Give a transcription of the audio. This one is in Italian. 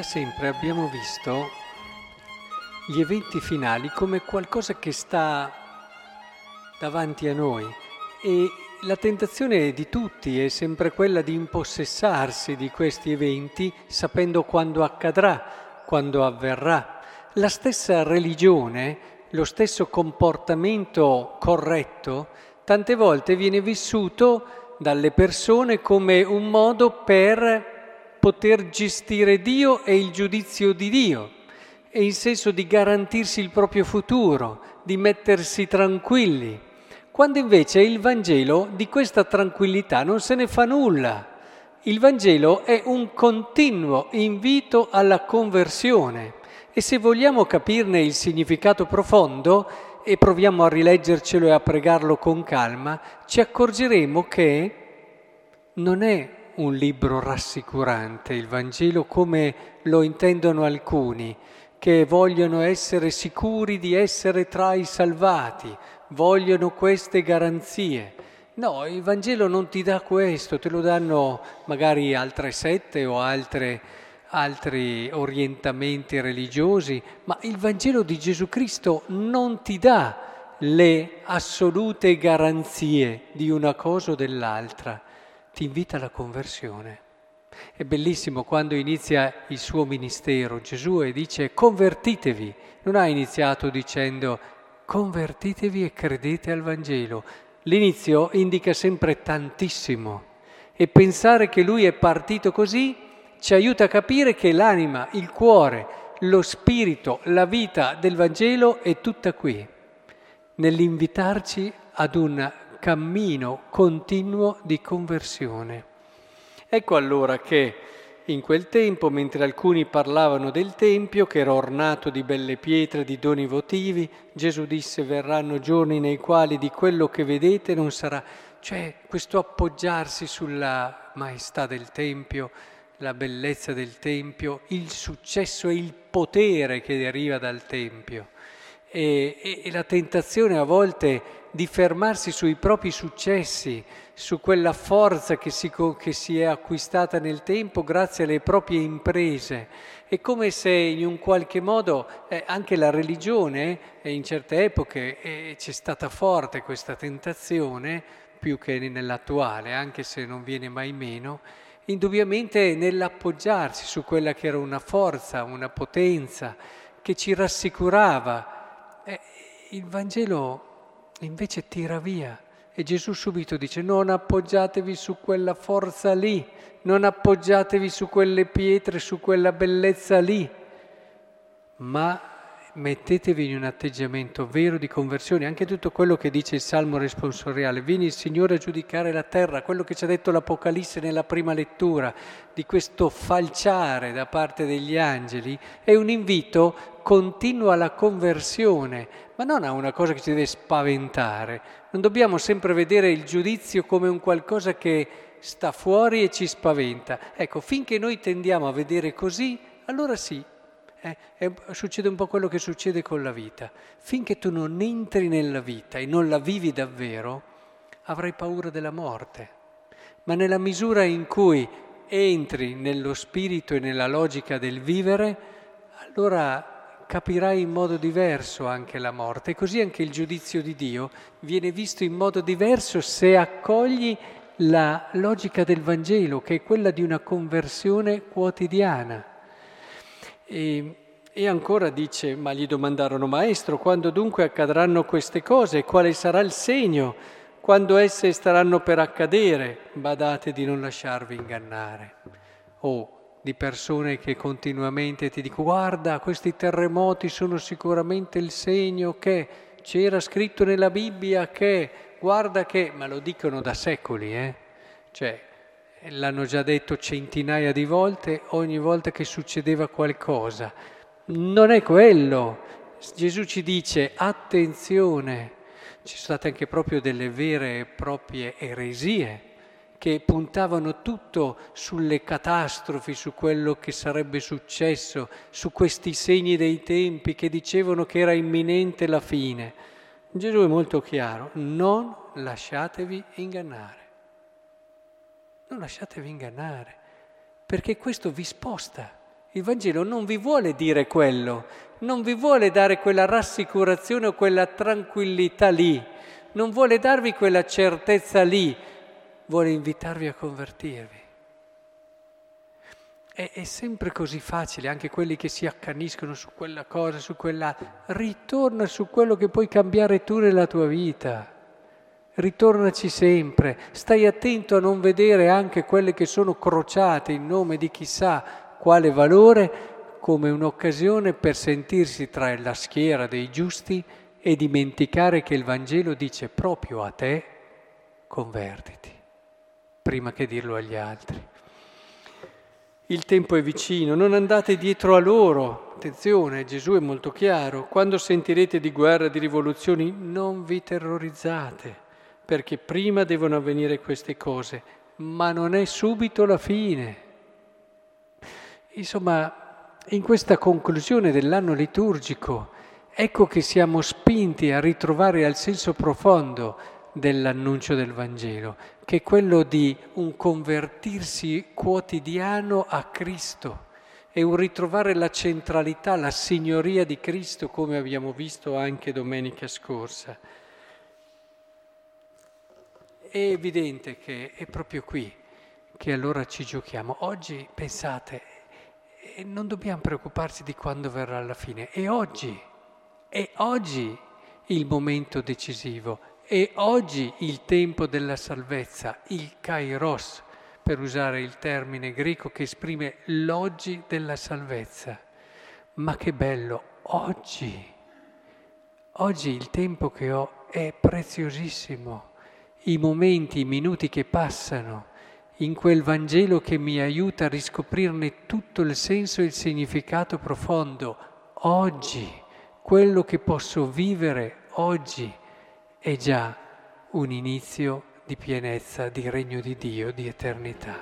Da sempre abbiamo visto gli eventi finali come qualcosa che sta davanti a noi e la tentazione di tutti è sempre quella di impossessarsi di questi eventi sapendo quando accadrà, quando avverrà. La stessa religione, lo stesso comportamento corretto, tante volte viene vissuto dalle persone come un modo per poter gestire Dio e il giudizio di Dio, e in senso di garantirsi il proprio futuro, di mettersi tranquilli, quando invece il Vangelo di questa tranquillità non se ne fa nulla. Il Vangelo è un continuo invito alla conversione e se vogliamo capirne il significato profondo e proviamo a rileggercelo e a pregarlo con calma, ci accorgeremo che non è un libro rassicurante, il Vangelo come lo intendono alcuni, che vogliono essere sicuri di essere tra i salvati, vogliono queste garanzie. No, il Vangelo non ti dà questo, te lo danno magari altre sette o altre, altri orientamenti religiosi, ma il Vangelo di Gesù Cristo non ti dà le assolute garanzie di una cosa o dell'altra ti invita alla conversione. È bellissimo quando inizia il suo ministero Gesù e dice convertitevi. Non ha iniziato dicendo convertitevi e credete al Vangelo. L'inizio indica sempre tantissimo e pensare che lui è partito così ci aiuta a capire che l'anima, il cuore, lo spirito, la vita del Vangelo è tutta qui, nell'invitarci ad un cammino continuo di conversione. Ecco allora che in quel tempo, mentre alcuni parlavano del Tempio, che era ornato di belle pietre, di doni votivi, Gesù disse verranno giorni nei quali di quello che vedete non sarà, cioè questo appoggiarsi sulla maestà del Tempio, la bellezza del Tempio, il successo e il potere che deriva dal Tempio. E, e, e la tentazione a volte di fermarsi sui propri successi, su quella forza che si, che si, è acquistata nel tempo grazie alle proprie imprese. È come se in un qualche modo eh, anche la religione, eh, in certe epoche eh, c'è stata forte questa tentazione, più che nell'attuale, anche se non viene mai meno, indubbiamente nell'appoggiarsi su quella che era una forza, una potenza che ci rassicurava. Eh, il Vangelo invece tira via. E Gesù subito dice non appoggiatevi su quella forza lì, non appoggiatevi su quelle pietre, su quella bellezza lì, ma mettetevi in un atteggiamento vero di conversione, anche tutto quello che dice il Salmo responsoriale, vieni il Signore a giudicare la terra, quello che ci ha detto l'Apocalisse nella prima lettura, di questo falciare da parte degli angeli, è un invito continuo alla conversione, ma non a una cosa che ci deve spaventare. Non dobbiamo sempre vedere il giudizio come un qualcosa che sta fuori e ci spaventa. Ecco, finché noi tendiamo a vedere così, allora sì, eh, è, succede un po' quello che succede con la vita. Finché tu non entri nella vita e non la vivi davvero, avrai paura della morte. Ma nella misura in cui entri nello spirito e nella logica del vivere, allora capirai in modo diverso anche la morte. E così anche il giudizio di Dio viene visto in modo diverso se accogli la logica del Vangelo, che è quella di una conversione quotidiana. E, e ancora dice, ma gli domandarono, Maestro, quando dunque accadranno queste cose? Quale sarà il segno? Quando esse staranno per accadere? Badate di non lasciarvi ingannare. O di persone che continuamente ti dicono, guarda, questi terremoti sono sicuramente il segno che c'era scritto nella Bibbia che, guarda che, ma lo dicono da secoli, eh? Cioè, l'hanno già detto centinaia di volte, ogni volta che succedeva qualcosa. Non è quello. Gesù ci dice attenzione, ci sono state anche proprio delle vere e proprie eresie che puntavano tutto sulle catastrofi, su quello che sarebbe successo, su questi segni dei tempi che dicevano che era imminente la fine. Gesù è molto chiaro, non lasciatevi ingannare. Non lasciatevi ingannare, perché questo vi sposta Il Vangelo non vi vuole dire quello, non vi vuole dare quella rassicurazione o quella tranquillità lì, non vuole darvi quella certezza lì, vuole invitarvi a convertirvi. È, è, sempre così facile, anche quelli che si accaniscono su quella cosa, su quella... Ritorna su quello che puoi cambiare tu nella tua vita. Ritornaci sempre. Stai attento a non vedere anche quelle che sono crociate in nome di chissà quale valore come un'occasione per sentirsi tra la schiera dei giusti e dimenticare che il Vangelo dice proprio a te convertiti prima che dirlo agli altri. Il tempo è vicino, non andate dietro a loro. Attenzione, Gesù è molto chiaro. Quando sentirete di guerra, di rivoluzioni, non vi terrorizzate, perché prima devono avvenire queste cose, ma non è subito la fine. Insomma, in questa conclusione dell'anno liturgico, ecco che siamo spinti a ritrovare al senso profondo dell'annuncio del Vangelo, che è quello di un convertirsi quotidiano a Cristo e un ritrovare la centralità, la signoria di Cristo, come abbiamo visto anche domenica scorsa. È evidente che è proprio qui che allora ci giochiamo. Oggi, pensate, eh, non dobbiamo preoccuparci di quando verrà la fine, è oggi, è oggi il momento decisivo è oggi il tempo della salvezza, il kairos, per usare il termine greco che esprime l'oggi della salvezza. Ma che bello, oggi, oggi il tempo che ho è preziosissimo, i momenti, i minuti che passano in quel Vangelo che mi aiuta a riscoprirne tutto il senso e il significato profondo, oggi, quello che posso vivere oggi è già un inizio di pienezza, di regno di Dio, di eternità.